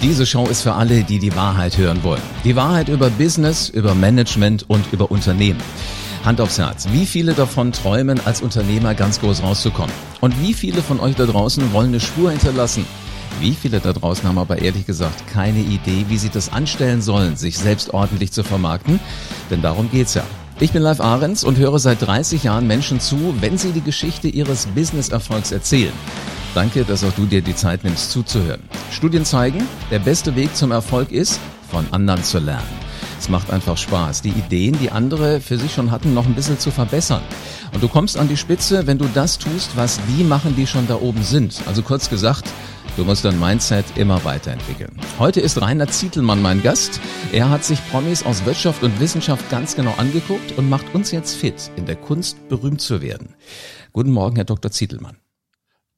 Diese Show ist für alle, die die Wahrheit hören wollen. Die Wahrheit über Business, über Management und über Unternehmen. Hand aufs Herz. Wie viele davon träumen, als Unternehmer ganz groß rauszukommen? Und wie viele von euch da draußen wollen eine Spur hinterlassen? Wie viele da draußen haben aber ehrlich gesagt keine Idee, wie sie das anstellen sollen, sich selbst ordentlich zu vermarkten? Denn darum geht's ja. Ich bin Live Ahrens und höre seit 30 Jahren Menschen zu, wenn sie die Geschichte ihres Business-Erfolgs erzählen. Danke, dass auch du dir die Zeit nimmst zuzuhören. Studien zeigen, der beste Weg zum Erfolg ist, von anderen zu lernen. Es macht einfach Spaß, die Ideen, die andere für sich schon hatten, noch ein bisschen zu verbessern. Und du kommst an die Spitze, wenn du das tust, was die machen, die schon da oben sind. Also kurz gesagt, Du musst dein Mindset immer weiterentwickeln. Heute ist Rainer Zietelmann mein Gast. Er hat sich Promis aus Wirtschaft und Wissenschaft ganz genau angeguckt und macht uns jetzt fit, in der Kunst berühmt zu werden. Guten Morgen, Herr Dr. Zietelmann.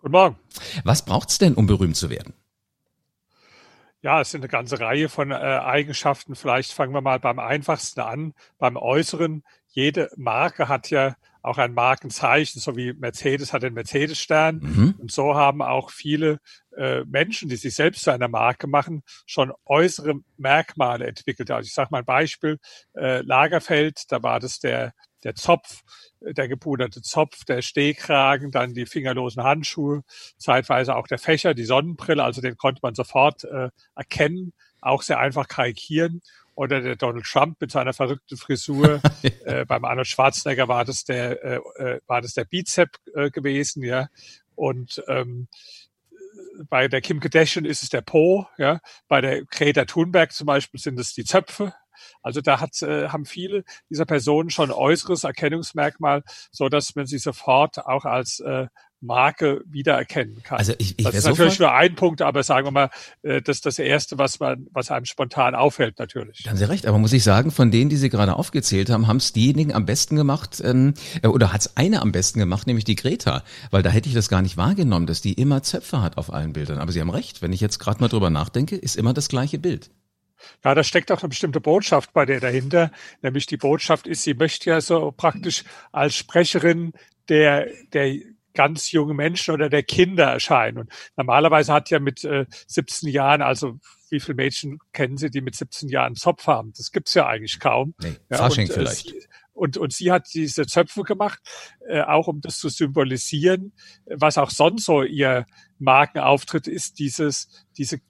Guten Morgen. Was braucht's denn, um berühmt zu werden? Ja, es sind eine ganze Reihe von äh, Eigenschaften. Vielleicht fangen wir mal beim einfachsten an, beim Äußeren. Jede Marke hat ja auch ein Markenzeichen, so wie Mercedes hat den Mercedes-Stern. Mhm. Und so haben auch viele äh, Menschen, die sich selbst zu einer Marke machen, schon äußere Merkmale entwickelt. Also ich sage mal ein Beispiel, äh, Lagerfeld, da war das der, der Zopf, der gepuderte Zopf, der Stehkragen, dann die fingerlosen Handschuhe, zeitweise auch der Fächer, die Sonnenbrille, also den konnte man sofort äh, erkennen, auch sehr einfach karikieren. Oder der Donald Trump mit seiner verrückten Frisur. äh, beim Arnold Schwarzenegger war das der, äh, äh, war das der Bizep äh, gewesen, ja. Und ähm, bei der Kim Kardashian ist es der Po, ja. Bei der Greta Thunberg zum Beispiel sind es die Zöpfe, also da hat, äh, haben viele dieser Personen schon äußeres Erkennungsmerkmal, so dass man sie sofort auch als äh, Marke wiedererkennen kann. Also ich, ich das ist natürlich nur ein Punkt, aber sagen wir mal, äh, das ist das Erste, was man, was einem spontan auffällt, natürlich. Da haben Sie recht, aber muss ich sagen, von denen, die Sie gerade aufgezählt haben, haben es diejenigen am besten gemacht, ähm, äh, oder hat es eine am besten gemacht, nämlich die Greta, weil da hätte ich das gar nicht wahrgenommen, dass die immer Zöpfe hat auf allen Bildern. Aber Sie haben recht, wenn ich jetzt gerade mal drüber nachdenke, ist immer das gleiche Bild. Ja, da steckt auch eine bestimmte Botschaft bei der dahinter. Nämlich die Botschaft ist, sie möchte ja so praktisch als Sprecherin der, der ganz jungen Menschen oder der Kinder erscheinen. Und normalerweise hat ja mit äh, 17 Jahren, also wie viele Mädchen kennen Sie, die mit 17 Jahren Zopf haben? Das gibt's ja eigentlich kaum. Nee, ja, Fasching und, äh, vielleicht. und, und sie hat diese Zöpfe gemacht, äh, auch um das zu symbolisieren. Was auch sonst so ihr Markenauftritt ist, dieses, diese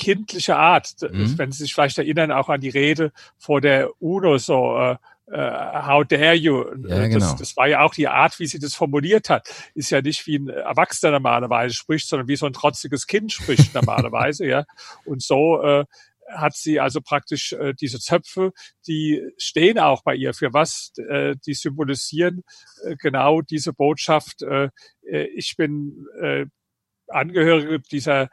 kindliche Art. Mhm. Wenn Sie sich vielleicht erinnern, auch an die Rede vor der UNO, so, äh, Uh, how dare you? Ja, genau. das, das war ja auch die Art, wie sie das formuliert hat. Ist ja nicht wie ein Erwachsener normalerweise spricht, sondern wie so ein trotziges Kind spricht normalerweise, ja. Und so äh, hat sie also praktisch äh, diese Zöpfe, die stehen auch bei ihr für was, äh, die symbolisieren äh, genau diese Botschaft. Äh, äh ich bin äh, Angehörige dieser äh,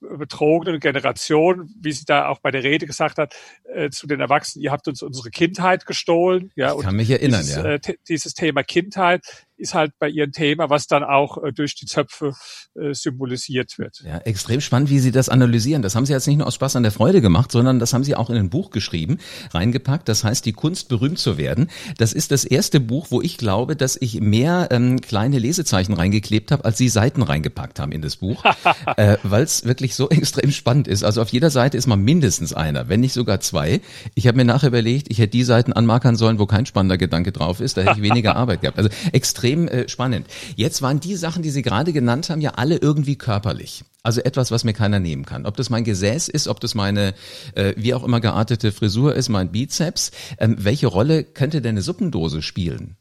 betrogenen Generation, wie sie da auch bei der Rede gesagt hat, äh, zu den Erwachsenen, ihr habt uns unsere Kindheit gestohlen. Ja, ich kann mich erinnern, dieses, ja. Äh, dieses Thema Kindheit ist halt bei ihrem Thema, was dann auch äh, durch die Zöpfe äh, symbolisiert wird. Ja, extrem spannend, wie Sie das analysieren. Das haben Sie jetzt nicht nur aus Spaß an der Freude gemacht, sondern das haben Sie auch in ein Buch geschrieben, reingepackt. Das heißt, die Kunst berühmt zu werden. Das ist das erste Buch, wo ich glaube, dass ich mehr ähm, kleine Lesezeichen reingeklebt habe, als Sie Seiten reingepackt haben in das Buch, äh, weil es wirklich so extrem spannend ist. Also auf jeder Seite ist mal mindestens einer, wenn nicht sogar zwei. Ich habe mir nachher überlegt, ich hätte die Seiten anmarkern sollen, wo kein spannender Gedanke drauf ist. Da hätte ich weniger Arbeit gehabt. Also extrem extrem äh, spannend. Jetzt waren die Sachen, die Sie gerade genannt haben, ja alle irgendwie körperlich. Also etwas, was mir keiner nehmen kann. Ob das mein Gesäß ist, ob das meine äh, wie auch immer geartete Frisur ist, mein Bizeps. Ähm, welche Rolle könnte denn eine Suppendose spielen?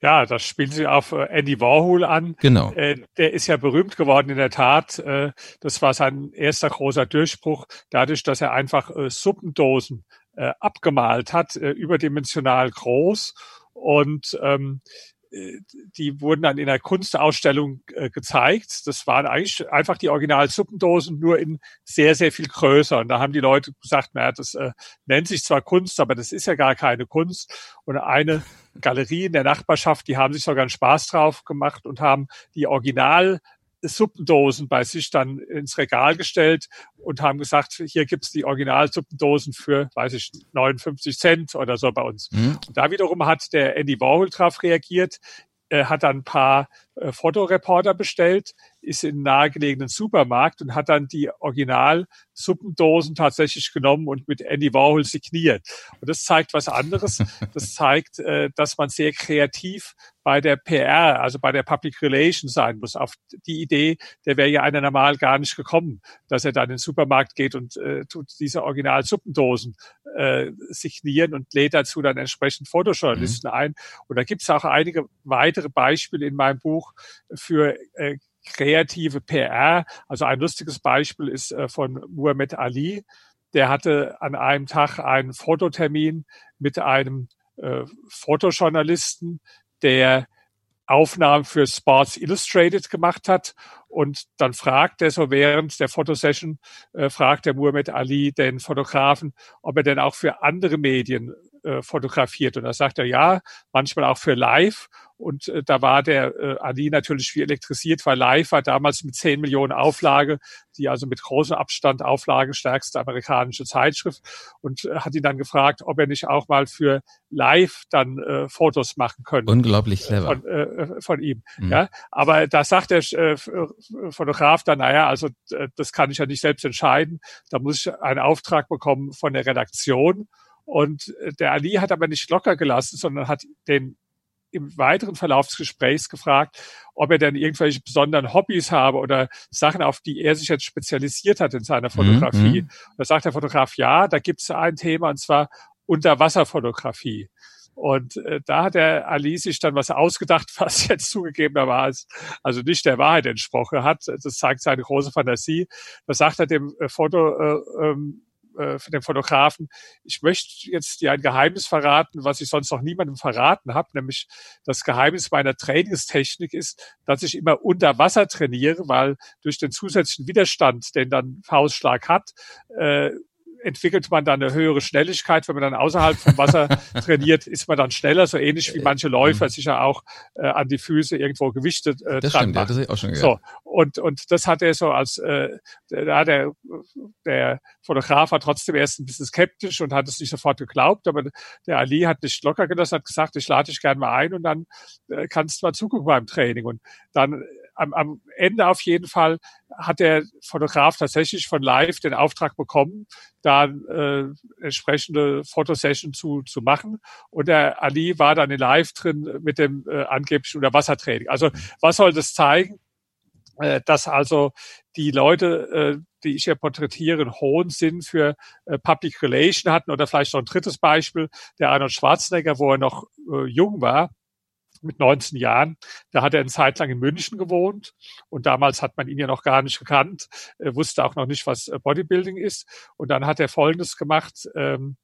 Ja, das spielen Sie auf äh, Andy Warhol an. Genau. Äh, der ist ja berühmt geworden in der Tat. Äh, das war sein erster großer Durchbruch, dadurch, dass er einfach Suppendosen abgemalt hat, überdimensional groß. Und ähm, die wurden dann in einer Kunstausstellung äh, gezeigt. Das waren eigentlich einfach die Original-Suppendosen, nur in sehr, sehr viel größer. Und da haben die Leute gesagt, naja, das äh, nennt sich zwar Kunst, aber das ist ja gar keine Kunst. Und eine Galerie in der Nachbarschaft, die haben sich sogar einen Spaß drauf gemacht und haben die Original Suppendosen bei sich dann ins Regal gestellt und haben gesagt, hier gibt's die Originalsuppendosen für, weiß ich, 59 Cent oder so bei uns. Mhm. Und da wiederum hat der Andy Warhol drauf reagiert, äh, hat dann ein paar äh, Fotoreporter bestellt, ist in nahegelegenen Supermarkt und hat dann die Original-Suppendosen tatsächlich genommen und mit Andy Warhol signiert. Und das zeigt was anderes. Das zeigt, äh, dass man sehr kreativ bei der PR, also bei der Public Relations sein muss. Auf die Idee, der wäre ja einer normal gar nicht gekommen, dass er dann in den Supermarkt geht und äh, tut diese Original-Suppendosen äh, signieren und lädt dazu dann entsprechend Fotojournalisten mhm. ein. Und da gibt es auch einige weitere Beispiele in meinem Buch für äh, kreative PR. Also ein lustiges Beispiel ist äh, von Muhammad Ali. Der hatte an einem Tag einen Fototermin mit einem äh, Fotojournalisten, der Aufnahmen für Sports Illustrated gemacht hat. Und dann fragt er so während der Fotosession, äh, fragt der Muhammad Ali den Fotografen, ob er denn auch für andere Medien äh, fotografiert. Und da sagt er ja, manchmal auch für Live. Und äh, da war der äh, Ali natürlich wie elektrisiert, weil Live war damals mit 10 Millionen Auflage, die also mit großem Abstand auflagenstärkste amerikanische Zeitschrift und äh, hat ihn dann gefragt, ob er nicht auch mal für Live dann äh, Fotos machen könnte. Unglaublich clever. Von, äh, von ihm. Mhm. Ja, aber da sagt der äh, Fotograf dann, naja, also äh, das kann ich ja nicht selbst entscheiden. Da muss ich einen Auftrag bekommen von der Redaktion. Und äh, der Ali hat aber nicht locker gelassen, sondern hat den im weiteren Verlauf des Gesprächs gefragt, ob er denn irgendwelche besonderen Hobbys habe oder Sachen, auf die er sich jetzt spezialisiert hat in seiner mhm, Fotografie. Mhm. Da sagt der Fotograf, ja, da gibt es ein Thema und zwar Unterwasserfotografie. Und äh, da hat der Ali sich dann was ausgedacht, was jetzt zugegebenermaßen also nicht der Wahrheit entsprochen hat. Das zeigt seine große Fantasie. Da sagt er dem äh, Foto, äh, ähm, äh, für den Fotografen, ich möchte jetzt dir ein Geheimnis verraten, was ich sonst noch niemandem verraten habe, nämlich das Geheimnis meiner Trainingstechnik ist, dass ich immer unter Wasser trainiere, weil durch den zusätzlichen Widerstand, den dann Faustschlag hat, äh, entwickelt man dann eine höhere Schnelligkeit. Wenn man dann außerhalb vom Wasser trainiert, ist man dann schneller, so ähnlich wie manche Läufer mhm. sicher auch äh, an die Füße irgendwo Gewichte äh, das dran stimmt, machen. Ja, das ich auch schon gehört. So, und, und das hat er so als, äh, da der, der Fotograf war trotzdem erst ein bisschen skeptisch und hat es nicht sofort geglaubt, aber der Ali hat nicht locker gelassen, hat gesagt, ich lade dich gerne mal ein und dann äh, kannst du mal zugucken beim Training. Und dann am, am Ende auf jeden Fall hat der Fotograf tatsächlich von Live den Auftrag bekommen, da äh, entsprechende Fotosession zu, zu machen. Und der Ali war dann in Live drin mit dem äh, angeblichen Unterwassertraining. Also was soll das zeigen? Äh, dass also die Leute, äh, die ich hier porträtiere, einen hohen Sinn für äh, Public Relation hatten. Oder vielleicht noch ein drittes Beispiel, der Arnold Schwarzenegger, wo er noch äh, jung war, mit 19 Jahren. Da hat er eine Zeit lang in München gewohnt und damals hat man ihn ja noch gar nicht gekannt, er wusste auch noch nicht, was äh, Bodybuilding ist. Und dann hat er Folgendes gemacht. Ähm,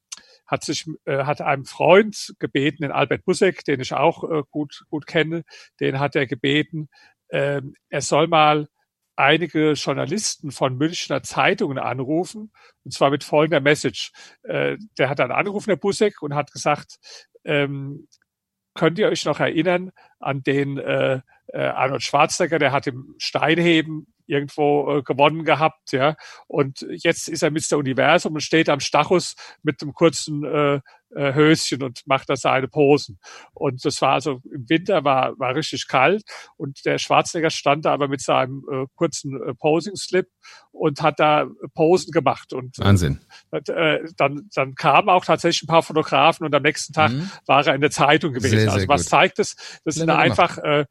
hat sich äh, hat einem Freund gebeten, den Albert Busek, den ich auch äh, gut gut kenne, den hat er gebeten, äh, er soll mal einige Journalisten von Münchner Zeitungen anrufen, und zwar mit folgender Message. Äh, der hat dann angerufen, der Busek, und hat gesagt, ähm, könnt ihr euch noch erinnern an den äh, äh, Arnold Schwarzenegger, der hat im Steinheben irgendwo äh, gewonnen gehabt, ja. Und jetzt ist er Mr. Universum und steht am Stachus mit einem kurzen äh, äh, Höschen und macht da seine Posen. Und das war also im Winter war, war richtig kalt und der Schwarzenegger stand da aber mit seinem äh, kurzen äh, Posing-Slip und hat da Posen gemacht. Und, äh, Wahnsinn. Äh, dann, dann kamen auch tatsächlich ein paar Fotografen und am nächsten Tag mhm. war er in der Zeitung gewesen. Sehr, sehr also was gut. zeigt es? Das sind einfach äh,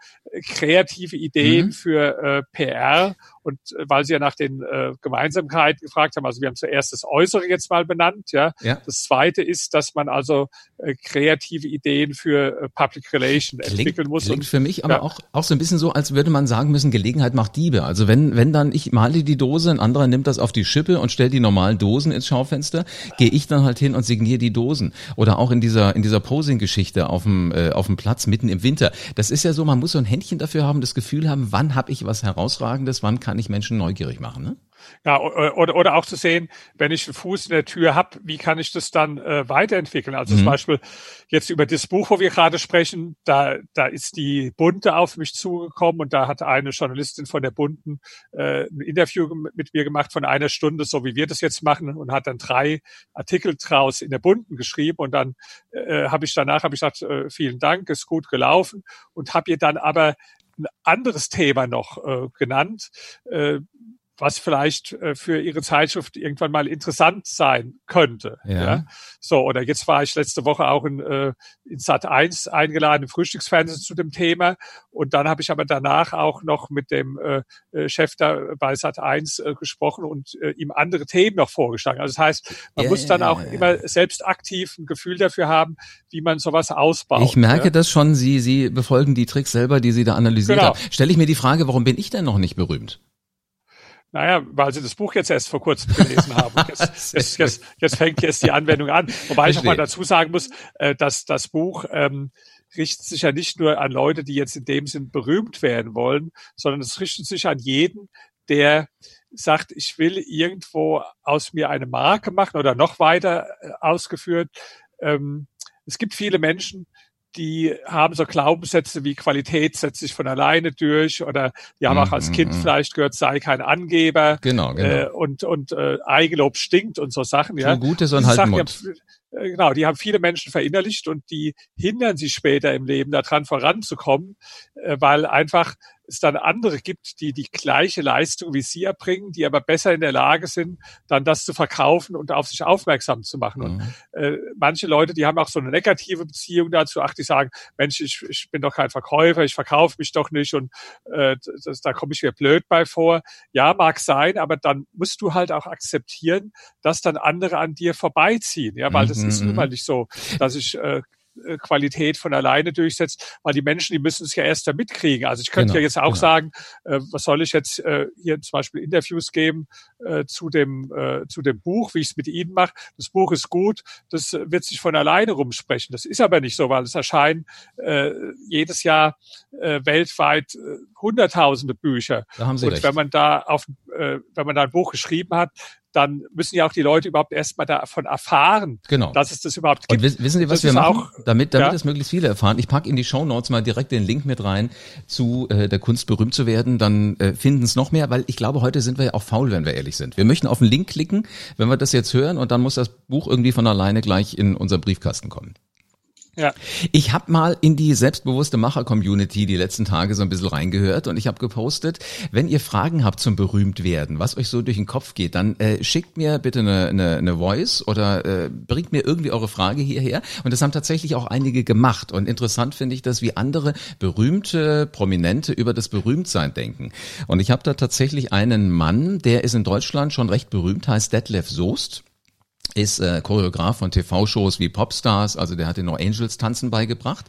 kreative Ideen mhm. für äh, PR und äh, weil Sie ja nach den äh, Gemeinsamkeiten gefragt haben, also wir haben zuerst das Äußere jetzt mal benannt, ja. ja. Das zweite ist, dass man also äh, kreative Ideen für äh, Public Relation klingt, entwickeln muss. Klingt und, für mich aber ja. auch, auch so ein bisschen so, als würde man sagen müssen, Gelegenheit macht Diebe. Also wenn, wenn dann ich male die Dose, ein anderer nimmt das auf die Schippe und stellt die normalen Dosen ins Schaufenster, gehe ich dann halt hin und signiere die Dosen. Oder auch in dieser, in dieser Posing-Geschichte auf dem, äh, auf dem Platz mitten im Winter. Das ist ja so, man muss so ein Händchen dafür haben, das Gefühl haben, wann habe ich was Herausragendes, wann kann ich Menschen neugierig machen. Ne? Ja, oder, oder auch zu sehen, wenn ich einen Fuß in der Tür habe, wie kann ich das dann äh, weiterentwickeln? Also mhm. zum Beispiel jetzt über das Buch, wo wir gerade sprechen, da, da ist die Bunte auf mich zugekommen und da hat eine Journalistin von der Bunten äh, ein Interview mit mir gemacht von einer Stunde, so wie wir das jetzt machen, und hat dann drei Artikel draus in der Bunten geschrieben und dann äh, habe ich danach habe ich gesagt, äh, vielen Dank, ist gut gelaufen und habe ihr dann aber ein anderes Thema noch äh, genannt, äh, was vielleicht äh, für ihre Zeitschrift irgendwann mal interessant sein könnte. Ja. ja. So, oder jetzt war ich letzte Woche auch in, äh, in Sat 1 eingeladen im Frühstücksfernsehen zu dem Thema. Und dann habe ich aber danach auch noch mit dem äh, äh Chef da bei Sat 1 äh, gesprochen und äh, ihm andere Themen noch vorgeschlagen. Also das heißt, man ja, muss dann ja, auch immer selbst aktiv ein Gefühl dafür haben, wie man sowas ausbaut. Ich merke das schon, Sie, Sie befolgen die Tricks selber, die Sie da analysiert genau. haben. Stelle ich mir die Frage, warum bin ich denn noch nicht berühmt? Naja, weil sie das Buch jetzt erst vor kurzem gelesen haben. Jetzt, jetzt, jetzt, jetzt, fängt jetzt die Anwendung an. Wobei ich noch mal dazu sagen muss, äh, dass das Buch ähm, richtet sich ja nicht nur an Leute, die jetzt in dem Sinn berühmt werden wollen, sondern es richtet sich an jeden, der sagt, ich will irgendwo aus mir eine Marke machen oder noch weiter äh, ausgeführt. Ähm, es gibt viele Menschen, die haben so Glaubenssätze wie Qualität setzt sich von alleine durch oder die haben auch als mhm, Kind mhm. vielleicht gehört, sei kein Angeber. Genau, genau. Äh, und und äh, Eigenlob stinkt und so Sachen. Ja. So Gutes und halt Mund. Äh, genau, die haben viele Menschen verinnerlicht und die hindern sie später im Leben daran voranzukommen, äh, weil einfach es dann andere gibt, die die gleiche Leistung wie sie erbringen, die aber besser in der Lage sind, dann das zu verkaufen und auf sich aufmerksam zu machen. Mhm. Und äh, manche Leute, die haben auch so eine negative Beziehung dazu, ach, die sagen, Mensch, ich, ich bin doch kein Verkäufer, ich verkaufe mich doch nicht und äh, das, da komme ich mir blöd bei vor. Ja, mag sein, aber dann musst du halt auch akzeptieren, dass dann andere an dir vorbeiziehen, ja, weil mhm. das ist nun mal nicht so, dass ich äh, Qualität von alleine durchsetzt, weil die Menschen, die müssen es ja erst da mitkriegen. Also ich könnte genau, ja jetzt auch genau. sagen, äh, was soll ich jetzt äh, hier zum Beispiel Interviews geben äh, zu dem äh, zu dem Buch, wie ich es mit Ihnen mache. Das Buch ist gut, das wird sich von alleine rumsprechen. Das ist aber nicht so, weil es erscheinen äh, jedes Jahr äh, weltweit äh, hunderttausende Bücher. Da haben Sie Und recht. wenn man da auf, äh, wenn man da ein Buch geschrieben hat, dann müssen ja auch die Leute überhaupt erstmal davon erfahren, genau. dass es das überhaupt gibt. Und wissen Sie, was das wir machen, auch, damit, damit ja. es möglichst viele erfahren? Ich packe in die Show Notes mal direkt den Link mit rein zu äh, der Kunst berühmt zu werden. Dann äh, finden es noch mehr, weil ich glaube, heute sind wir ja auch faul, wenn wir ehrlich sind. Wir möchten auf den Link klicken, wenn wir das jetzt hören, und dann muss das Buch irgendwie von alleine gleich in unser Briefkasten kommen. Ja. Ich habe mal in die selbstbewusste Macher-Community die letzten Tage so ein bisschen reingehört und ich habe gepostet, wenn ihr Fragen habt zum Berühmtwerden, was euch so durch den Kopf geht, dann äh, schickt mir bitte eine, eine, eine Voice oder äh, bringt mir irgendwie eure Frage hierher. Und das haben tatsächlich auch einige gemacht. Und interessant finde ich das, wie andere berühmte Prominente über das Berühmtsein denken. Und ich habe da tatsächlich einen Mann, der ist in Deutschland schon recht berühmt, heißt Detlef Soest ist äh, Choreograf von TV-Shows wie Popstars, also der hat den No Angels tanzen beigebracht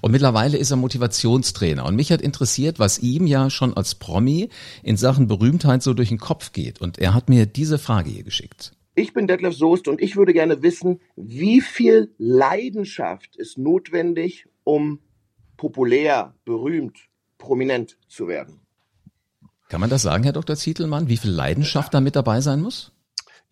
und mittlerweile ist er Motivationstrainer und mich hat interessiert, was ihm ja schon als Promi in Sachen Berühmtheit so durch den Kopf geht und er hat mir diese Frage hier geschickt. Ich bin Detlef Soest und ich würde gerne wissen, wie viel Leidenschaft ist notwendig, um populär, berühmt, prominent zu werden? Kann man das sagen, Herr Dr. Zietelmann, wie viel Leidenschaft da mit dabei sein muss?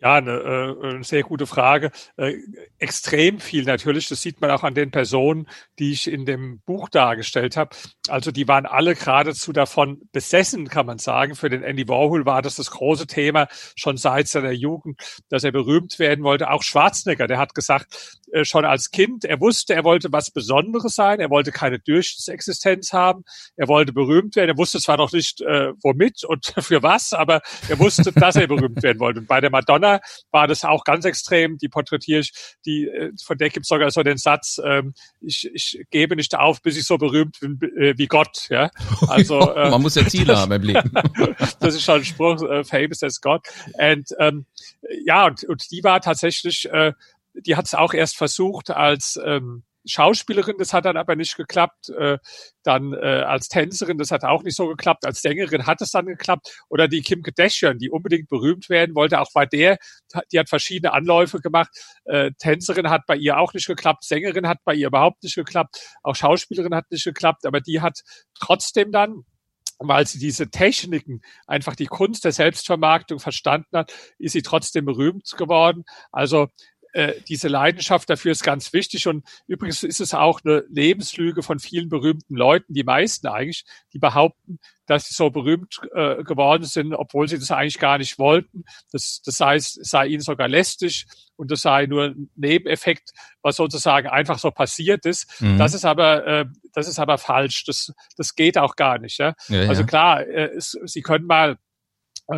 Ja, eine, äh, eine sehr gute Frage. Äh, extrem viel natürlich. Das sieht man auch an den Personen, die ich in dem Buch dargestellt habe. Also die waren alle geradezu davon besessen, kann man sagen. Für den Andy Warhol war das das große Thema schon seit seiner Jugend, dass er berühmt werden wollte. Auch Schwarzenegger, der hat gesagt, äh, schon als Kind, er wusste, er wollte was Besonderes sein. Er wollte keine Durchschnittsexistenz haben. Er wollte berühmt werden. Er wusste zwar noch nicht, äh, womit und für was, aber er wusste, dass er berühmt werden wollte. Und bei der Madonna war das auch ganz extrem. Die porträtiere ich, die, äh, von der gibt es sogar so den Satz, ähm, ich, ich gebe nicht auf, bis ich so berühmt bin äh, wie Gott. Ja? Also, äh, Man muss ja Ziele haben im Leben. das ist schon ein Spruch, äh, famous as God. And, ähm, ja, und, und die war tatsächlich, äh, die hat es auch erst versucht als ähm, Schauspielerin, das hat dann aber nicht geklappt. Äh, dann äh, als Tänzerin, das hat auch nicht so geklappt. Als Sängerin hat es dann geklappt. Oder die Kim Kardashian, die unbedingt berühmt werden wollte, auch bei der, die hat verschiedene Anläufe gemacht. Äh, Tänzerin hat bei ihr auch nicht geklappt, Sängerin hat bei ihr überhaupt nicht geklappt, auch Schauspielerin hat nicht geklappt, aber die hat trotzdem dann weil sie diese Techniken, einfach die Kunst der Selbstvermarktung verstanden hat, ist sie trotzdem berühmt geworden. Also äh, diese Leidenschaft dafür ist ganz wichtig. Und übrigens ist es auch eine Lebenslüge von vielen berühmten Leuten, die meisten eigentlich, die behaupten, dass sie so berühmt äh, geworden sind, obwohl sie das eigentlich gar nicht wollten. Das, das heißt, es sei ihnen sogar lästig und das sei nur ein Nebeneffekt, was sozusagen einfach so passiert ist. Mhm. Das ist aber äh, das ist aber falsch. Das, das geht auch gar nicht. Ja? ja also klar, äh, es, Sie können mal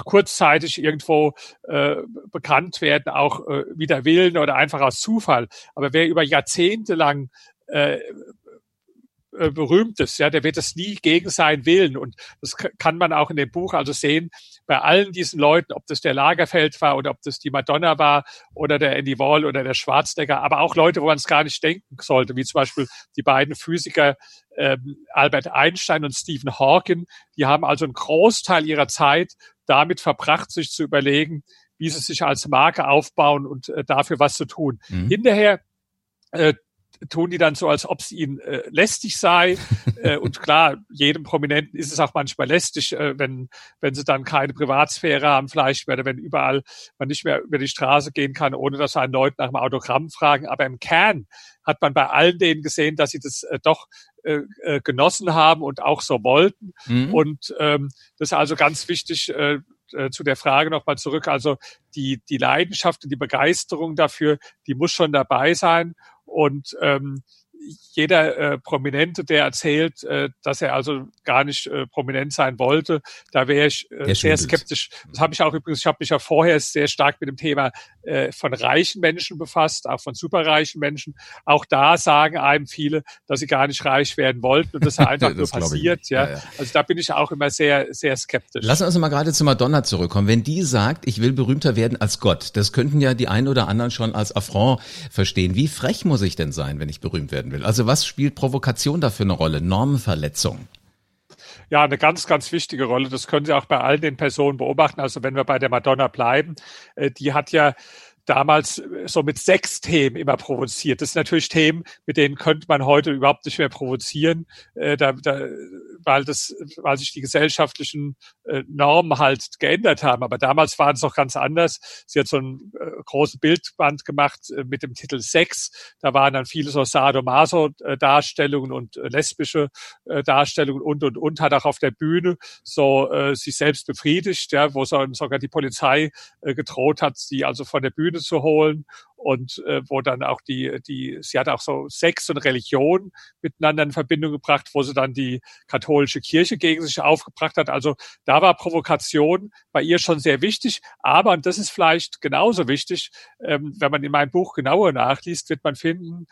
kurzzeitig irgendwo äh, bekannt werden, auch äh, wider Willen oder einfach aus Zufall. Aber wer über Jahrzehnte lang äh, äh, berühmtes, ja, der wird es nie gegen seinen Willen. Und das kann man auch in dem Buch also sehen, bei allen diesen Leuten, ob das der Lagerfeld war oder ob das die Madonna war oder der Andy Wall oder der Schwarzdecker, aber auch Leute, wo man es gar nicht denken sollte, wie zum Beispiel die beiden Physiker ähm, Albert Einstein und Stephen Hawking, die haben also einen Großteil ihrer Zeit damit verbracht, sich zu überlegen, wie sie sich als Marke aufbauen und äh, dafür was zu tun. Mhm. Hinterher äh, tun die dann so, als ob es ihnen äh, lästig sei. äh, und klar, jedem Prominenten ist es auch manchmal lästig, äh, wenn, wenn sie dann keine Privatsphäre haben, vielleicht, oder wenn überall man nicht mehr über die Straße gehen kann, ohne dass einen Leute nach dem Autogramm fragen. Aber im Kern hat man bei allen denen gesehen, dass sie das äh, doch äh, äh, genossen haben und auch so wollten. Mhm. Und ähm, das ist also ganz wichtig, äh, äh, zu der Frage nochmal zurück. Also die, die Leidenschaft und die Begeisterung dafür, die muss schon dabei sein. Und ähm, jeder äh, Prominente, der erzählt, äh, dass er also gar nicht äh, prominent sein wollte, da wäre ich äh, sehr skeptisch. Das habe ich auch übrigens, ich habe mich ja vorher sehr stark mit dem Thema äh, von reichen Menschen befasst, auch von superreichen Menschen. Auch da sagen einem viele, dass sie gar nicht reich werden wollten und das ist einfach nur passiert. Ja. Ja, ja. Also da bin ich auch immer sehr, sehr skeptisch. Lass uns mal gerade zu Madonna zurückkommen. Wenn die sagt, ich will berühmter werden als Gott, das könnten ja die einen oder anderen schon als Affront verstehen. Wie frech muss ich denn sein, wenn ich berühmt werden will? Also was spielt Provokation dafür eine Rolle? Normenverletzung? Ja, eine ganz, ganz wichtige Rolle. Das können Sie auch bei all den Personen beobachten. Also wenn wir bei der Madonna bleiben, äh, die hat ja damals äh, so mit sechs Themen immer provoziert. Das sind natürlich Themen, mit denen könnte man heute überhaupt nicht mehr provozieren, äh, da, da, weil das, weil sich die gesellschaftlichen äh, Normen halt geändert haben. Aber damals war es noch ganz anders. Sie hat so ein äh, großes Bildband gemacht äh, mit dem Titel Sex. Da waren dann viele so Sadomaso-Darstellungen und äh, lesbische äh, Darstellungen und und und hat auch auf der Bühne so äh, sich selbst befriedigt, ja, wo so, sogar die Polizei äh, gedroht hat, sie also von der Bühne Bühne zu holen und äh, wo dann auch die, die, sie hat auch so Sex und Religion miteinander in Verbindung gebracht, wo sie dann die katholische Kirche gegen sich aufgebracht hat. Also da war Provokation bei ihr schon sehr wichtig. Aber, und das ist vielleicht genauso wichtig, ähm, wenn man in meinem Buch genauer nachliest, wird man finden,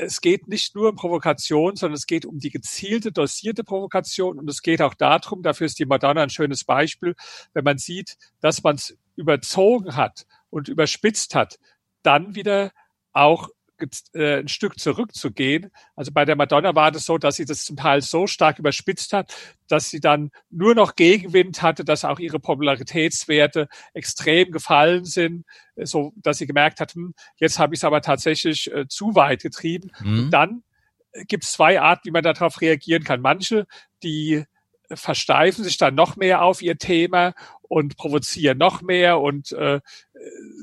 es geht nicht nur um Provokation, sondern es geht um die gezielte, dosierte Provokation und es geht auch darum, dafür ist die Madonna ein schönes Beispiel, wenn man sieht, dass man es überzogen hat und überspitzt hat, dann wieder auch äh, ein Stück zurückzugehen. Also bei der Madonna war das so, dass sie das zum Teil so stark überspitzt hat, dass sie dann nur noch Gegenwind hatte, dass auch ihre Popularitätswerte extrem gefallen sind, so dass sie gemerkt hat, hm, jetzt habe ich es aber tatsächlich äh, zu weit getrieben. Mhm. Dann gibt es zwei Arten, wie man darauf reagieren kann. Manche, die versteifen sich dann noch mehr auf ihr Thema und provozieren noch mehr und äh,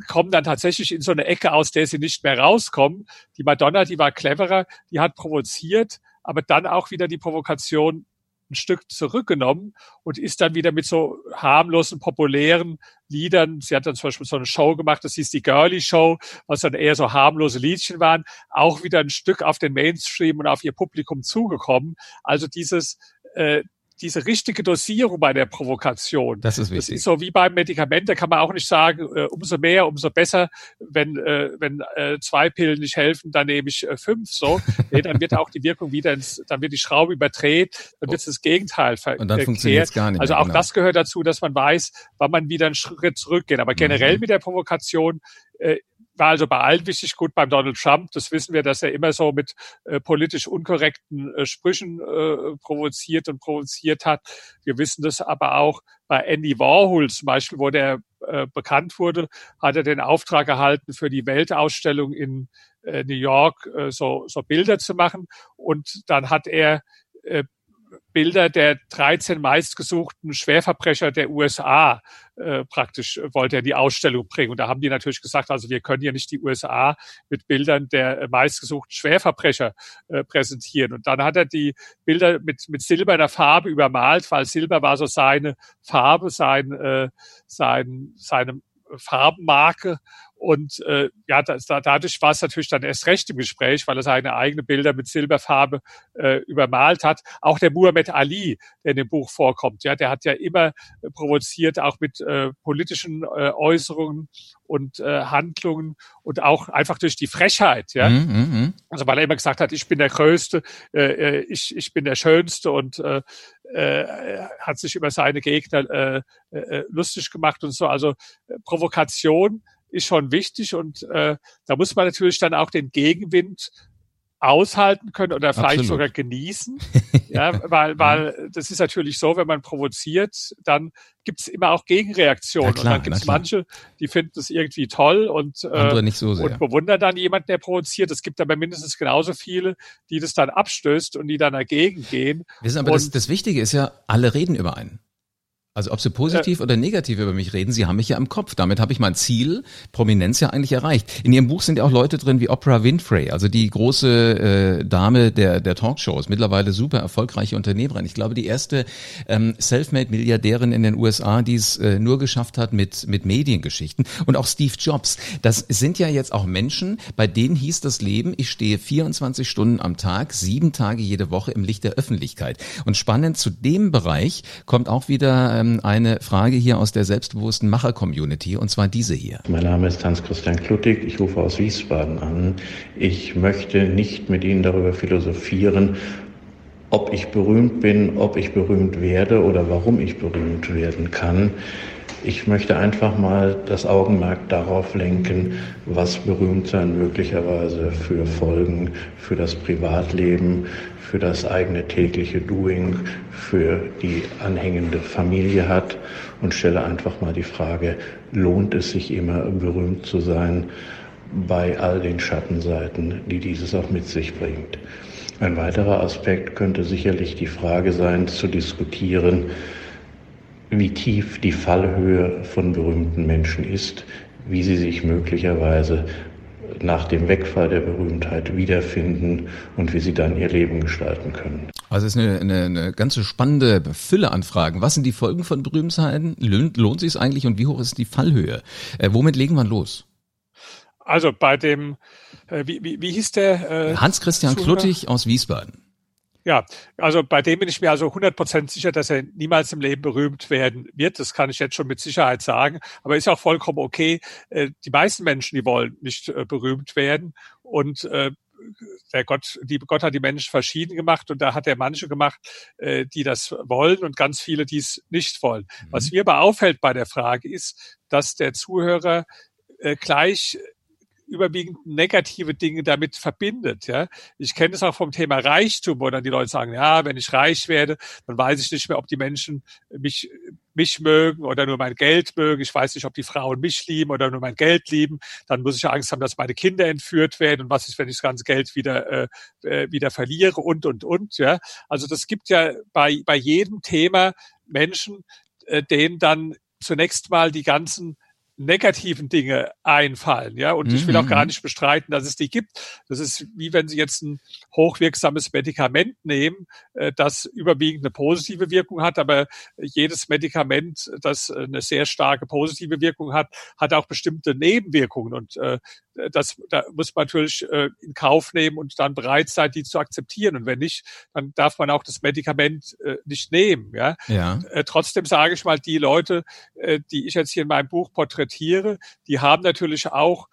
kommen dann tatsächlich in so eine Ecke, aus der sie nicht mehr rauskommen. Die Madonna, die war cleverer, die hat provoziert, aber dann auch wieder die Provokation ein Stück zurückgenommen und ist dann wieder mit so harmlosen, populären Liedern, sie hat dann zum Beispiel so eine Show gemacht, das hieß die Girly Show, was dann eher so harmlose Liedchen waren, auch wieder ein Stück auf den Mainstream und auf ihr Publikum zugekommen. Also dieses, äh, diese richtige Dosierung bei der Provokation. Das ist wichtig. Das ist so wie beim Medikament, da kann man auch nicht sagen, äh, umso mehr, umso besser. Wenn, äh, wenn äh, zwei Pillen nicht helfen, dann nehme ich äh, fünf. So, nee, dann wird auch die Wirkung wieder ins, dann wird die Schraube überdreht, dann wird das Gegenteil verkehrt. Und dann funktioniert es gar nicht. Also auch genau. das gehört dazu, dass man weiß, wann man wieder einen Schritt zurückgeht. Aber generell mhm. mit der Provokation äh, war also bei allen wichtig gut beim Donald Trump. Das wissen wir, dass er immer so mit äh, politisch unkorrekten äh, Sprüchen äh, provoziert und provoziert hat. Wir wissen das aber auch bei Andy Warhol zum Beispiel, wo der äh, bekannt wurde, hat er den Auftrag erhalten, für die Weltausstellung in äh, New York äh, so, so Bilder zu machen. Und dann hat er äh, Bilder der 13 meistgesuchten Schwerverbrecher der USA äh, praktisch wollte er in die Ausstellung bringen. Und da haben die natürlich gesagt, also wir können ja nicht die USA mit Bildern der äh, meistgesuchten Schwerverbrecher äh, präsentieren. Und dann hat er die Bilder mit, mit silberner Farbe übermalt, weil Silber war so seine Farbe, sein, äh, sein, seine Farbenmarke Und äh, ja, das, da, dadurch war es natürlich dann erst recht im Gespräch, weil er seine eigenen Bilder mit Silberfarbe äh, übermalt hat. Auch der Muhammad Ali, der in dem Buch vorkommt, ja, der hat ja immer äh, provoziert, auch mit äh, politischen äh, Äußerungen und äh, Handlungen und auch einfach durch die Frechheit, ja. Mm -hmm. Also weil er immer gesagt hat, ich bin der Größte, äh, äh, ich, ich bin der Schönste und äh, äh, hat sich über seine Gegner äh, äh, lustig gemacht und so. Also äh, Provokation ist schon wichtig und äh, da muss man natürlich dann auch den Gegenwind aushalten können oder vielleicht Absolut. sogar genießen. ja, weil, mhm. weil das ist natürlich so, wenn man provoziert, dann gibt es immer auch Gegenreaktionen. Klar, und dann gibt es manche, die finden das irgendwie toll und, äh, nicht so sehr. und bewundern dann jemanden, der provoziert. Es gibt aber mindestens genauso viele, die das dann abstößt und die dann dagegen gehen. Wissen, aber das, das Wichtige ist ja, alle reden über einen. Also ob Sie positiv äh, oder negativ über mich reden, Sie haben mich ja im Kopf. Damit habe ich mein Ziel, Prominenz ja eigentlich erreicht. In Ihrem Buch sind ja auch Leute drin wie Oprah Winfrey, also die große äh, Dame der, der Talkshows, mittlerweile super erfolgreiche Unternehmerin. Ich glaube, die erste ähm, Selfmade-Milliardärin in den USA, die es äh, nur geschafft hat mit, mit Mediengeschichten. Und auch Steve Jobs. Das sind ja jetzt auch Menschen, bei denen hieß das Leben, ich stehe 24 Stunden am Tag, sieben Tage jede Woche im Licht der Öffentlichkeit. Und spannend zu dem Bereich kommt auch wieder ähm, ähm, eine Frage hier aus der selbstbewussten Macher-Community und zwar diese hier. Mein Name ist Hans-Christian Kluttig, ich rufe aus Wiesbaden an. Ich möchte nicht mit Ihnen darüber philosophieren, ob ich berühmt bin, ob ich berühmt werde oder warum ich berühmt werden kann. Ich möchte einfach mal das Augenmerk darauf lenken, was Berühmtsein möglicherweise für Folgen für das Privatleben, für das eigene tägliche Doing, für die anhängende Familie hat und stelle einfach mal die Frage, lohnt es sich immer berühmt zu sein bei all den Schattenseiten, die dieses auch mit sich bringt. Ein weiterer Aspekt könnte sicherlich die Frage sein, zu diskutieren, wie tief die Fallhöhe von berühmten Menschen ist, wie sie sich möglicherweise nach dem Wegfall der Berühmtheit wiederfinden und wie sie dann ihr Leben gestalten können. Also es ist eine, eine, eine ganze spannende Fülle an Fragen. Was sind die Folgen von Berühmtheiten? Lohnt, lohnt sich es eigentlich und wie hoch ist die Fallhöhe? Äh, womit legen wir los? Also bei dem, äh, wie, wie, wie hieß der? Äh, Hans-Christian Kluttig aus Wiesbaden. Ja, also bei dem bin ich mir also 100% sicher, dass er niemals im Leben berühmt werden wird. Das kann ich jetzt schon mit Sicherheit sagen. Aber ist auch vollkommen okay. Äh, die meisten Menschen, die wollen nicht äh, berühmt werden. Und äh, der Gott, die Gott hat die Menschen verschieden gemacht und da hat er manche gemacht, die das wollen und ganz viele, die es nicht wollen. Mhm. Was mir aber auffällt bei der Frage ist, dass der Zuhörer gleich überwiegend negative Dinge damit verbindet. Ja, ich kenne es auch vom Thema Reichtum, wo dann die Leute sagen, ja, wenn ich reich werde, dann weiß ich nicht mehr, ob die Menschen mich mich mögen oder nur mein Geld mögen. Ich weiß nicht, ob die Frauen mich lieben oder nur mein Geld lieben. Dann muss ich Angst haben, dass meine Kinder entführt werden und was ist, wenn ich das ganze Geld wieder äh, äh wieder verliere und und und. Ja, also das gibt ja bei bei jedem Thema Menschen, äh, denen dann zunächst mal die ganzen negativen Dinge einfallen, ja. Und mhm. ich will auch gar mhm. nicht bestreiten, dass es die gibt. Das ist wie wenn Sie jetzt ein hochwirksames Medikament nehmen, äh, das überwiegend eine positive Wirkung hat, aber jedes Medikament, das eine sehr starke positive Wirkung hat, hat auch bestimmte Nebenwirkungen. Und äh, das da muss man natürlich äh, in Kauf nehmen und dann bereit sein, die zu akzeptieren. Und wenn nicht, dann darf man auch das Medikament äh, nicht nehmen. Ja. ja. Äh, trotzdem sage ich mal, die Leute, äh, die ich jetzt hier in meinem Buch porträtiere, die haben natürlich auch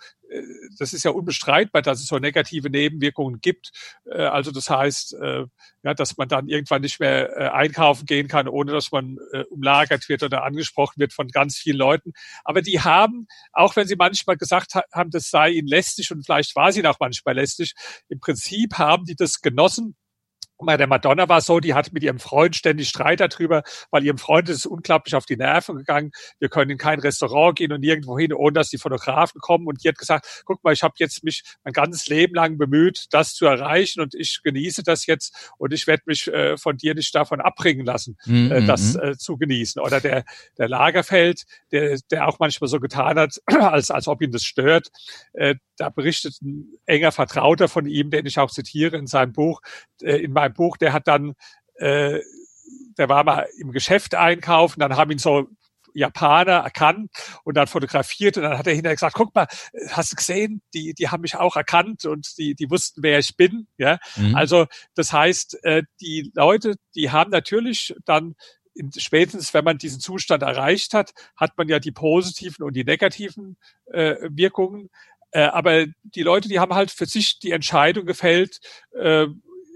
das ist ja unbestreitbar, dass es so negative Nebenwirkungen gibt. Äh, also das heißt, äh, ja, dass man dann irgendwann nicht mehr einkaufen gehen kann, ohne dass man umlagert wird oder angesprochen wird von ganz vielen Leuten. Aber die haben, auch wenn sie manchmal gesagt haben, das sei ihnen lästig und vielleicht war sie auch manchmal lästig, im Prinzip haben die das genossen, bei der Madonna war es so, die hat mit ihrem Freund ständig Streit darüber, weil ihrem Freund ist es unglaublich auf die Nerven gegangen. Wir können in kein Restaurant gehen und nirgendwo hin, ohne dass die Fotografen kommen. Und die hat gesagt, guck mal, ich habe jetzt mich mein ganzes Leben lang bemüht, das zu erreichen und ich genieße das jetzt und ich werde mich äh, von dir nicht davon abbringen lassen, -hmm. äh, das mhm. äh, zu genießen. Oder der, der Lagerfeld, der, der auch manchmal so getan hat, als, als ob ihn das stört. Äh, da berichtet ein enger Vertrauter von ihm, den ich auch zitiere in seinem Buch, äh, in meinem Buch, der hat dann, äh, der war mal im Geschäft einkaufen, dann haben ihn so Japaner erkannt und dann fotografiert und dann hat er hinterher gesagt, guck mal, hast du gesehen, die, die haben mich auch erkannt und die, die wussten, wer ich bin. Ja, mhm. also das heißt, äh, die Leute, die haben natürlich dann in, spätestens, wenn man diesen Zustand erreicht hat, hat man ja die positiven und die negativen äh, Wirkungen. Äh, aber die Leute, die haben halt für sich die Entscheidung gefällt, äh,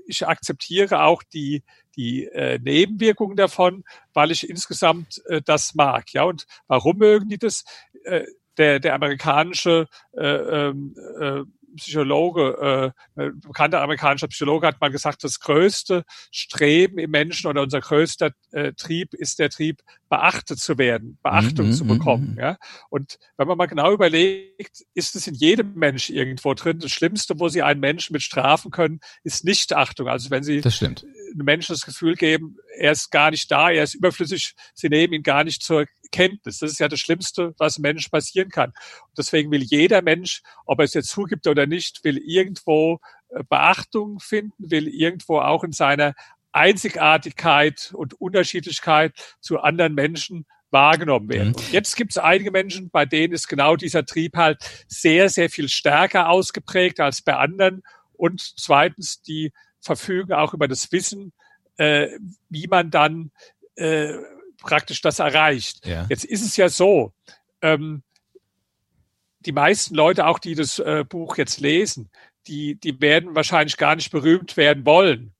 ich akzeptiere auch die, die äh, Nebenwirkungen davon, weil ich insgesamt äh, das mag. Ja, und warum mögen die das? Äh, der, der amerikanische äh, ähm, äh, Psychologe, äh, ein bekannter amerikanischer Psychologe hat mal gesagt, das größte Streben im Menschen oder unser größter äh, Trieb ist der Trieb, beachtet zu werden, Beachtung mm -hmm. zu bekommen. Ja? Und wenn man mal genau überlegt, ist es in jedem Mensch irgendwo drin. Das Schlimmste, wo Sie einen Menschen mit strafen können, ist Nichtachtung. Also wenn Sie das stimmt einem Menschen das Gefühl geben, er ist gar nicht da, er ist überflüssig, sie nehmen ihn gar nicht zur Kenntnis. Das ist ja das Schlimmste, was einem Menschen passieren kann. Und deswegen will jeder Mensch, ob er es jetzt zugibt oder nicht, will irgendwo äh, Beachtung finden, will irgendwo auch in seiner Einzigartigkeit und Unterschiedlichkeit zu anderen Menschen wahrgenommen werden. Mhm. jetzt gibt es einige Menschen, bei denen ist genau dieser Trieb halt sehr, sehr viel stärker ausgeprägt als bei anderen. Und zweitens, die verfügen auch über das Wissen, äh, wie man dann äh, praktisch das erreicht. Ja. Jetzt ist es ja so, ähm, die meisten Leute, auch die das äh, Buch jetzt lesen, die, die werden wahrscheinlich gar nicht berühmt werden wollen.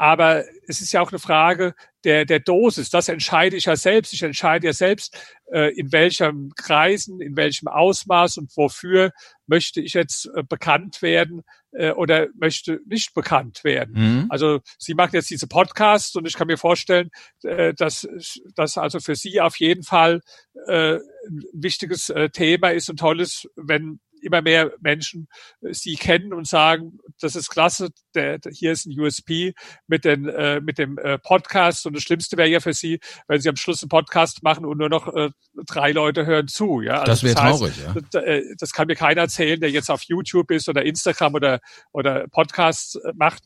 Aber es ist ja auch eine Frage der, der Dosis. Das entscheide ich ja selbst. Ich entscheide ja selbst, äh, in welchem Kreisen, in welchem Ausmaß und wofür möchte ich jetzt äh, bekannt werden äh, oder möchte nicht bekannt werden. Mhm. Also Sie machen jetzt diese Podcasts und ich kann mir vorstellen, äh, dass das also für Sie auf jeden Fall äh, ein wichtiges äh, Thema ist und toll ist, wenn immer mehr Menschen äh, sie kennen und sagen, das ist klasse, der, hier ist ein USP mit, den, äh, mit dem äh, Podcast und das Schlimmste wäre ja für sie, wenn sie am Schluss einen Podcast machen und nur noch äh, drei Leute hören zu. Ja? Also das wäre traurig, ja. Das, äh, das kann mir keiner erzählen, der jetzt auf YouTube ist oder Instagram oder, oder Podcasts äh, macht,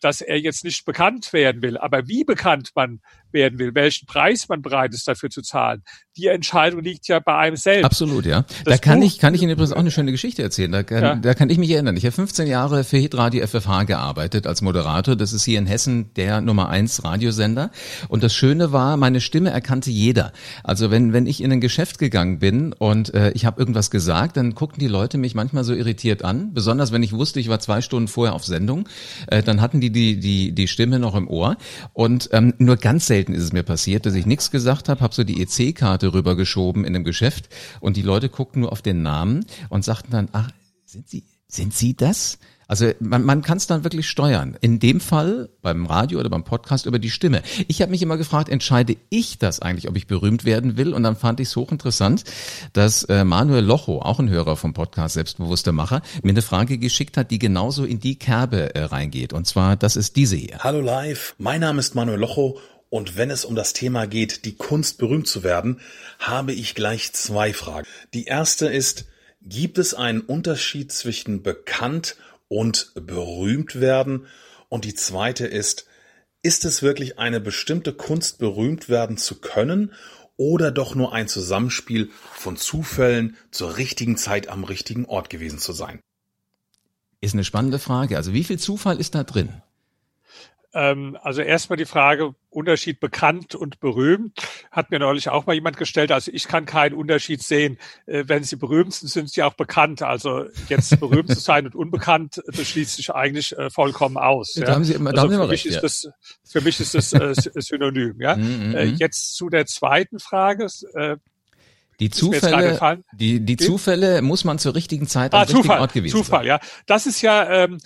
dass er jetzt nicht bekannt werden will. Aber wie bekannt man werden will, welchen Preis man bereit ist dafür zu zahlen, die Entscheidung liegt ja bei einem selbst. Absolut, ja. Das da kann Buch, ich, kann ich Ihnen übrigens auch eine schöne Geschichte erzählen. Da kann, ja. da kann ich mich erinnern. Ich habe 15 Jahre für Hitradio FFH gearbeitet als Moderator. Das ist hier in Hessen der Nummer eins Radiosender. Und das Schöne war, meine Stimme erkannte jeder. Also wenn, wenn ich in ein Geschäft gegangen bin und äh, ich habe irgendwas gesagt, dann guckten die Leute mich manchmal so irritiert an. Besonders wenn ich wusste, ich war zwei Stunden vorher auf Sendung. Äh, dann hatten die die, die, die Stimme noch im Ohr. Und ähm, nur ganz selten ist es mir passiert, dass ich nichts gesagt habe, habe so die EC-Karte rübergeschoben in einem Geschäft und die Leute guckten nur auf den Namen und sagten dann, ach, sind Sie, sind Sie das? Also man, man kann es dann wirklich steuern. In dem Fall beim Radio oder beim Podcast über die Stimme. Ich habe mich immer gefragt, entscheide ich das eigentlich, ob ich berühmt werden will? Und dann fand ich es hochinteressant, dass äh, Manuel Locho, auch ein Hörer vom Podcast Selbstbewusster Macher, mir eine Frage geschickt hat, die genauso in die Kerbe äh, reingeht. Und zwar, das ist diese hier. Hallo live, mein Name ist Manuel Locho und wenn es um das Thema geht, die Kunst berühmt zu werden, habe ich gleich zwei Fragen. Die erste ist, gibt es einen Unterschied zwischen bekannt und berühmt werden? Und die zweite ist, ist es wirklich eine bestimmte Kunst, berühmt werden zu können oder doch nur ein Zusammenspiel von Zufällen zur richtigen Zeit am richtigen Ort gewesen zu sein? Ist eine spannende Frage. Also wie viel Zufall ist da drin? Ähm, also erstmal die Frage, Unterschied bekannt und berühmt, hat mir neulich auch mal jemand gestellt. Also ich kann keinen Unterschied sehen. Äh, wenn sie berühmt sind, sind sie auch bekannt. Also jetzt berühmt zu sein und unbekannt, das schließt sich eigentlich äh, vollkommen aus. Ja. Da haben Sie immer, da also haben für, mich recht, ist das, für mich ist das äh, Synonym. Ja? Mm, mm, mm. Jetzt zu der zweiten Frage. Äh, die Zufälle, die, die Zufälle muss man zur richtigen Zeit am ah, richtigen Zufall, Ort gewesen Zufall, sein. ja. Das ist ja, ähm,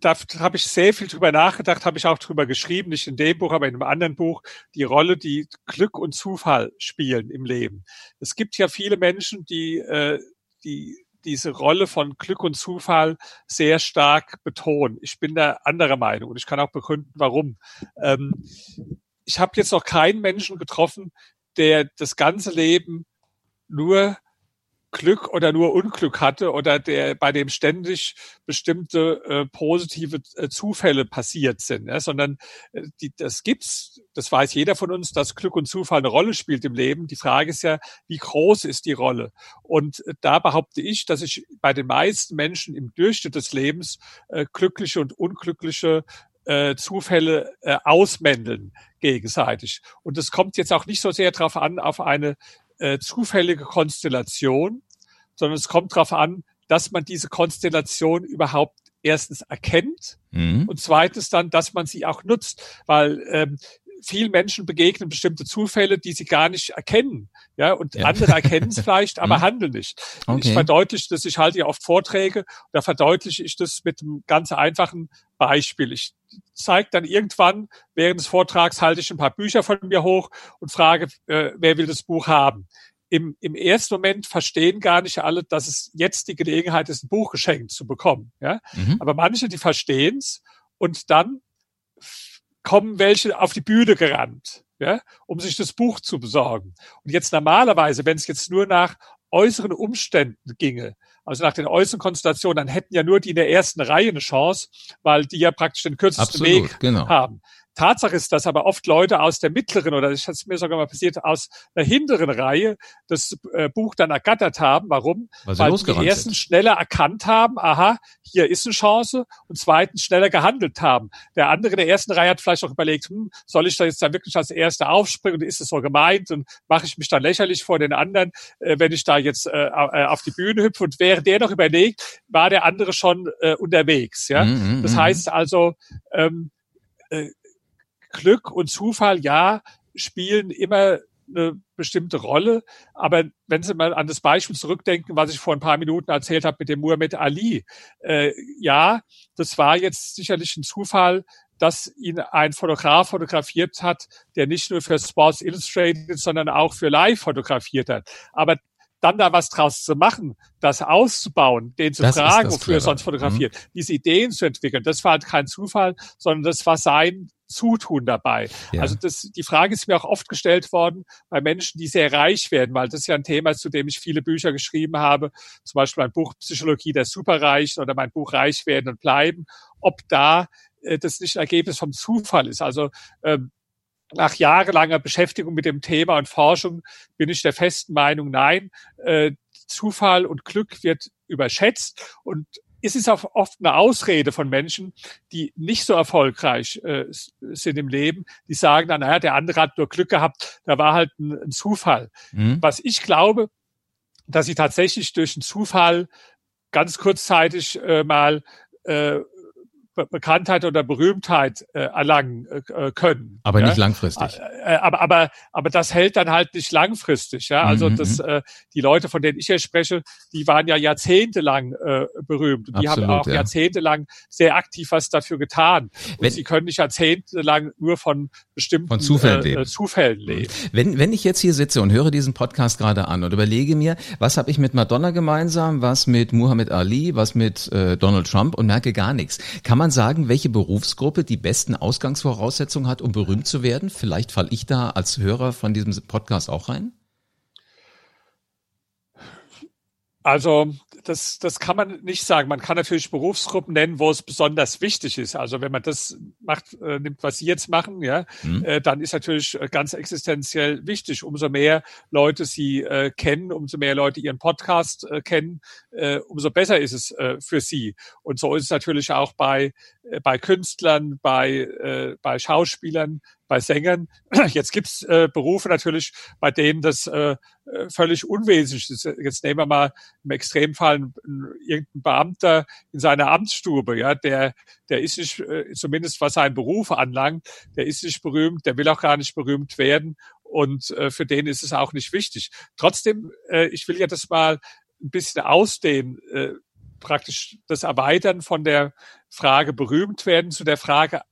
da habe ich sehr viel drüber nachgedacht, habe ich auch drüber geschrieben, nicht in dem Buch, aber in einem anderen Buch, die Rolle, die Glück und Zufall spielen im Leben. Es gibt ja viele Menschen, die, äh, die diese Rolle von Glück und Zufall sehr stark betonen. Ich bin da anderer Meinung und ich kann auch begründen, warum. Ähm, ich habe jetzt noch keinen Menschen getroffen, der das ganze Leben nur Glück oder nur Unglück hatte oder der bei dem ständig bestimmte äh, positive äh, Zufälle passiert sind, ja, sondern äh, die, das gibt's, das weiß jeder von uns, dass Glück und Zufall eine Rolle spielt im Leben. Die Frage ist ja, wie groß ist die Rolle? Und äh, da behaupte ich, dass ich bei den meisten Menschen im Durchschnitt des Lebens äh, glückliche und unglückliche äh, Zufälle äh, ausmändeln gegenseitig. Und es kommt jetzt auch nicht so sehr darauf an, auf eine äh, zufällige Konstellation, sondern es kommt darauf an, dass man diese Konstellation überhaupt erstens erkennt mhm. und zweitens dann, dass man sie auch nutzt, weil ähm, vielen Menschen begegnen bestimmte Zufälle, die sie gar nicht erkennen. Ja, und ja. andere erkennen es vielleicht, aber mhm. handeln nicht. Okay. Ich verdeutliche das, ich halte ja oft Vorträge, da verdeutliche ich das mit einem ganz einfachen Beispiel. Ich zeige dann irgendwann, während des Vortrags halte ich ein paar Bücher von mir hoch und frage, äh, wer will das Buch haben? Im, Im ersten Moment verstehen gar nicht alle, dass es jetzt die Gelegenheit ist, ein Buch geschenkt zu bekommen. Ja? Mhm. Aber manche, die verstehen es und dann kommen welche auf die Bühne gerannt, ja, um sich das Buch zu besorgen. Und jetzt normalerweise, wenn es jetzt nur nach äußeren Umständen ginge, also nach den äußeren Konstellationen, dann hätten ja nur die in der ersten Reihe eine Chance, weil die ja praktisch den kürzesten Absolut, Weg genau. haben. Tatsache ist, dass aber oft Leute aus der mittleren oder das ist mir sogar mal passiert, aus der hinteren Reihe das äh, Buch dann ergattert haben. Warum? Weil, Weil die ersten sind. schneller erkannt haben, aha, hier ist eine Chance und zweitens schneller gehandelt haben. Der andere in der ersten Reihe hat vielleicht auch überlegt, hm, soll ich da jetzt da wirklich als Erster aufspringen und ist es so gemeint und mache ich mich dann lächerlich vor den anderen, äh, wenn ich da jetzt äh, auf die Bühne hüpfe und während der noch überlegt, war der andere schon äh, unterwegs. Ja, mm -hmm. das mhm. heißt also, ähm, äh, Glück und Zufall, ja, spielen immer eine bestimmte Rolle. Aber wenn Sie mal an das Beispiel zurückdenken, was ich vor ein paar Minuten erzählt habe mit dem Muhammad Ali, äh, ja, das war jetzt sicherlich ein Zufall, dass ihn ein Fotograf fotografiert hat, der nicht nur für Sports Illustrated, sondern auch für Live fotografiert hat. Aber dann da was draus zu machen, das auszubauen, den zu das fragen, wofür er sonst fotografiert, mhm. diese Ideen zu entwickeln, das war halt kein Zufall, sondern das war sein Zutun dabei. Ja. Also das, die Frage ist mir auch oft gestellt worden bei Menschen, die sehr reich werden, weil das ist ja ein Thema, zu dem ich viele Bücher geschrieben habe, zum Beispiel mein Buch Psychologie der Superreichen oder mein Buch Reich werden und bleiben, ob da äh, das nicht ein Ergebnis vom Zufall ist. Also ähm, nach jahrelanger Beschäftigung mit dem Thema und Forschung bin ich der festen Meinung, nein, äh, Zufall und Glück wird überschätzt und es ist auch oft eine Ausrede von Menschen, die nicht so erfolgreich äh, sind im Leben. Die sagen dann, naja, der andere hat nur Glück gehabt, da war halt ein, ein Zufall. Mhm. Was ich glaube, dass sie tatsächlich durch einen Zufall ganz kurzzeitig äh, mal äh, Bekanntheit oder Berühmtheit äh, erlangen äh, können. Aber ja? nicht langfristig. Äh, aber, aber, aber das hält dann halt nicht langfristig. Ja? Also mhm, das, mhm. äh, die Leute, von denen ich hier spreche, die waren ja jahrzehntelang äh, berühmt. Und die Absolut, haben auch ja. jahrzehntelang sehr aktiv was dafür getan. Und wenn, sie können nicht jahrzehntelang nur von bestimmten von Zufällen, äh, leben. Zufällen leben. Wenn, wenn ich jetzt hier sitze und höre diesen Podcast gerade an und überlege mir, was habe ich mit Madonna gemeinsam, was mit Muhammad Ali, was mit äh, Donald Trump und merke gar nichts. Kann man man sagen, welche Berufsgruppe die besten Ausgangsvoraussetzungen hat, um berühmt zu werden? Vielleicht falle ich da als Hörer von diesem Podcast auch rein? Also das, das kann man nicht sagen. Man kann natürlich Berufsgruppen nennen, wo es besonders wichtig ist. Also wenn man das macht, äh, nimmt, was Sie jetzt machen, ja, mhm. äh, dann ist natürlich äh, ganz existenziell wichtig. Umso mehr Leute Sie äh, kennen, umso mehr Leute Ihren Podcast äh, kennen, äh, umso besser ist es äh, für Sie. Und so ist es natürlich auch bei äh, bei Künstlern, bei äh, bei Schauspielern, bei Sängern. Jetzt gibt's äh, Berufe natürlich, bei denen das äh, äh völlig unwesentlich ist. Jetzt nehmen wir mal im Extremfall einen, irgendein Beamter in seiner Amtsstube, ja, der, der ist nicht, äh, zumindest was seinen Beruf anlangt, der ist nicht berühmt, der will auch gar nicht berühmt werden und äh, für den ist es auch nicht wichtig. Trotzdem, äh, ich will ja das mal ein bisschen ausdehnen, äh, praktisch das Erweitern von der Frage berühmt werden zu der Frage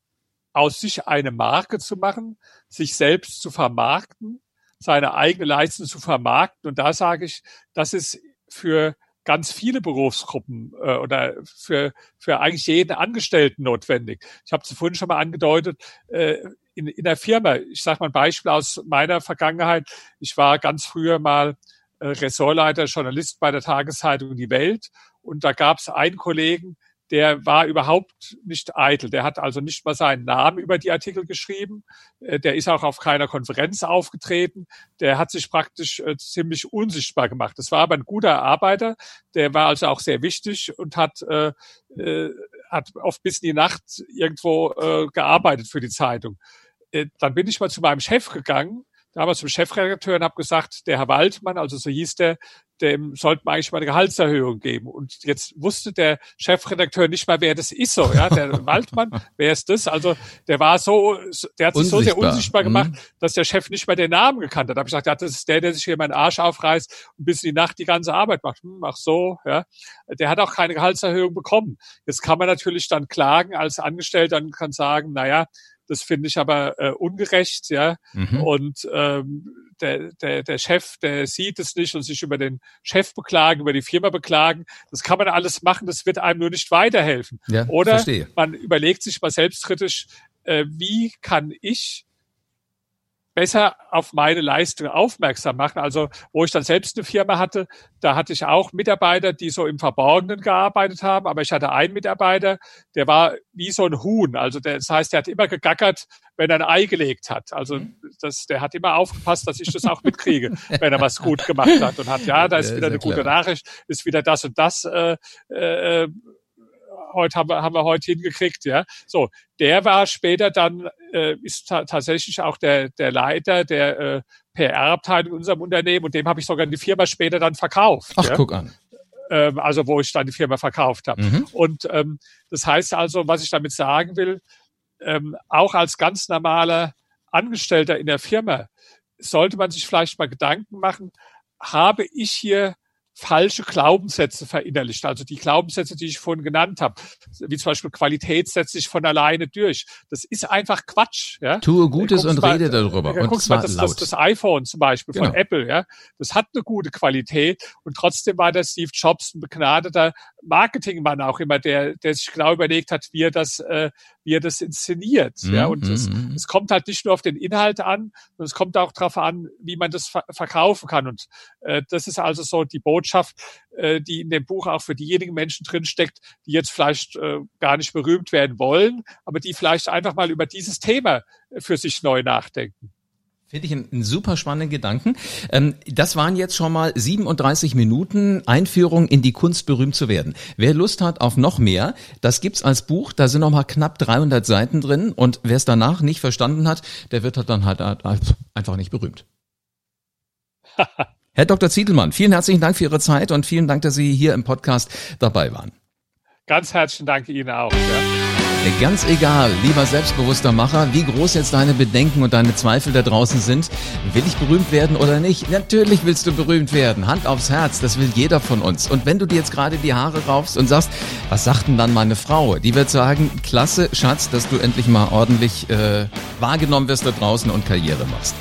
aus sich eine Marke zu machen, sich selbst zu vermarkten, seine eigene Leistung zu vermarkten. Und da sage ich, das ist für ganz viele Berufsgruppen äh, oder für, für eigentlich jeden Angestellten notwendig. Ich habe zuvor schon mal angedeutet, äh, in, in der Firma, ich sage mal ein Beispiel aus meiner Vergangenheit, ich war ganz früher mal äh, Ressortleiter Journalist bei der Tageszeitung Die Welt. Und da gab es einen Kollegen, der war überhaupt nicht eitel. Der hat also nicht mal seinen Namen über die Artikel geschrieben. Äh, der ist auch auf keiner Konferenz aufgetreten. Der hat sich praktisch äh, ziemlich unsichtbar gemacht. Das war aber ein guter Arbeiter. Der war also auch sehr wichtig und hat, äh, äh, hat oft bis in die Nacht irgendwo äh, gearbeitet für die Zeitung. Dann bin ich mal zu meinem Chef gegangen damals zum Chefredakteur und habe gesagt, der Herr Waldmann, also so hieß der, dem sollte man eigentlich mal eine Gehaltserhöhung geben. Und jetzt wusste der Chefredakteur nicht mal, wer das ist so, ja, der Waldmann, wer ist das? Also der war so, der hat sich unsichtbar. so sehr unsichtbar gemacht, mhm. dass der Chef nicht mal den Namen gekannt hat. Da habe ich gesagt, ja, das ist der, der sich hier meinen Arsch aufreißt und bis in die Nacht die ganze Arbeit macht. Hm, ach so, ja. Der hat auch keine Gehaltserhöhung bekommen. Jetzt kann man natürlich dann klagen als Angestellter und kann sagen, naja, das finde ich aber äh, ungerecht, ja. Mhm. Und ähm, der, der, der Chef, der sieht es nicht und sich über den Chef beklagen, über die Firma beklagen. Das kann man alles machen, das wird einem nur nicht weiterhelfen. Ja, Oder verstehe. man überlegt sich mal selbstkritisch, äh, wie kann ich besser auf meine Leistung aufmerksam machen. Also wo ich dann selbst eine Firma hatte, da hatte ich auch Mitarbeiter, die so im Verborgenen gearbeitet haben, aber ich hatte einen Mitarbeiter, der war wie so ein Huhn. Also der, das heißt, der hat immer gegackert, wenn er ein Ei gelegt hat. Also mhm. das, der hat immer aufgepasst, dass ich das auch mitkriege, wenn er was gut gemacht hat und hat, ja, da ist wieder eine gute Nachricht, ist wieder das und das äh, äh, heute haben wir, haben wir heute hingekriegt, ja. So, der war später dann, äh, ist ta tatsächlich auch der, der Leiter der äh, PR-Abteilung in unserem Unternehmen und dem habe ich sogar die Firma später dann verkauft. Ach, ja? guck an. Ähm, also wo ich dann die Firma verkauft habe. Mhm. Und ähm, das heißt also, was ich damit sagen will, ähm, auch als ganz normaler Angestellter in der Firma sollte man sich vielleicht mal Gedanken machen, habe ich hier falsche Glaubenssätze verinnerlicht. Also die Glaubenssätze, die ich vorhin genannt habe, wie zum Beispiel Qualität setzt sich von alleine durch. Das ist einfach Quatsch. Ja? Tue Gutes und mal, rede darüber. Und zwar mal, das, laut. Das, das iPhone zum Beispiel genau. von Apple, ja, das hat eine gute Qualität und trotzdem war der Steve Jobs ein begnadeter Marketingmann auch immer, der, der sich genau überlegt hat, wie er das, äh, wie er das inszeniert. Mm, ja, und mm, es, mm. es kommt halt nicht nur auf den Inhalt an, sondern es kommt auch darauf an, wie man das ver verkaufen kann. Und äh, das ist also so die Botschaft, äh, die in dem Buch auch für diejenigen Menschen drinsteckt, die jetzt vielleicht äh, gar nicht berühmt werden wollen, aber die vielleicht einfach mal über dieses Thema für sich neu nachdenken. Finde ich einen, super spannenden Gedanken. Ähm, das waren jetzt schon mal 37 Minuten Einführung in die Kunst, berühmt zu werden. Wer Lust hat auf noch mehr, das gibt's als Buch. Da sind noch mal knapp 300 Seiten drin. Und wer es danach nicht verstanden hat, der wird halt dann halt einfach nicht berühmt. Herr Dr. Ziedelmann, vielen herzlichen Dank für Ihre Zeit und vielen Dank, dass Sie hier im Podcast dabei waren. Ganz herzlichen Dank Ihnen auch. Ja. Ganz egal, lieber selbstbewusster Macher, wie groß jetzt deine Bedenken und deine Zweifel da draußen sind, will ich berühmt werden oder nicht? Natürlich willst du berühmt werden. Hand aufs Herz, das will jeder von uns. Und wenn du dir jetzt gerade die Haare raufst und sagst, was sagt denn dann meine Frau? Die wird sagen, klasse, Schatz, dass du endlich mal ordentlich äh, wahrgenommen wirst da draußen und Karriere machst.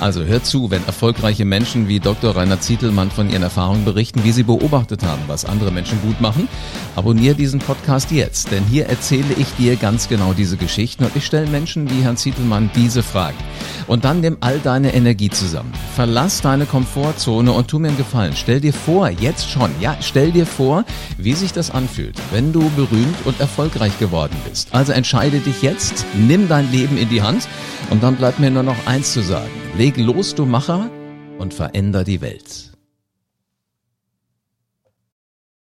Also hör zu, wenn erfolgreiche Menschen wie Dr. Rainer Zietelmann von ihren Erfahrungen berichten, wie sie beobachtet haben, was andere Menschen gut machen. Abonniere diesen Podcast jetzt, denn hier erzähle ich dir ganz genau diese Geschichten und ich stelle Menschen wie Herrn Zietelmann diese Fragen. Und dann nimm all deine Energie zusammen. Verlass deine Komfortzone und tu mir einen Gefallen. Stell dir vor, jetzt schon, ja, stell dir vor, wie sich das anfühlt, wenn du berühmt und erfolgreich geworden bist. Also entscheide dich jetzt, nimm dein Leben in die Hand und dann bleibt mir nur noch eins zu sagen. Leg los, du Macher, und veränder die Welt.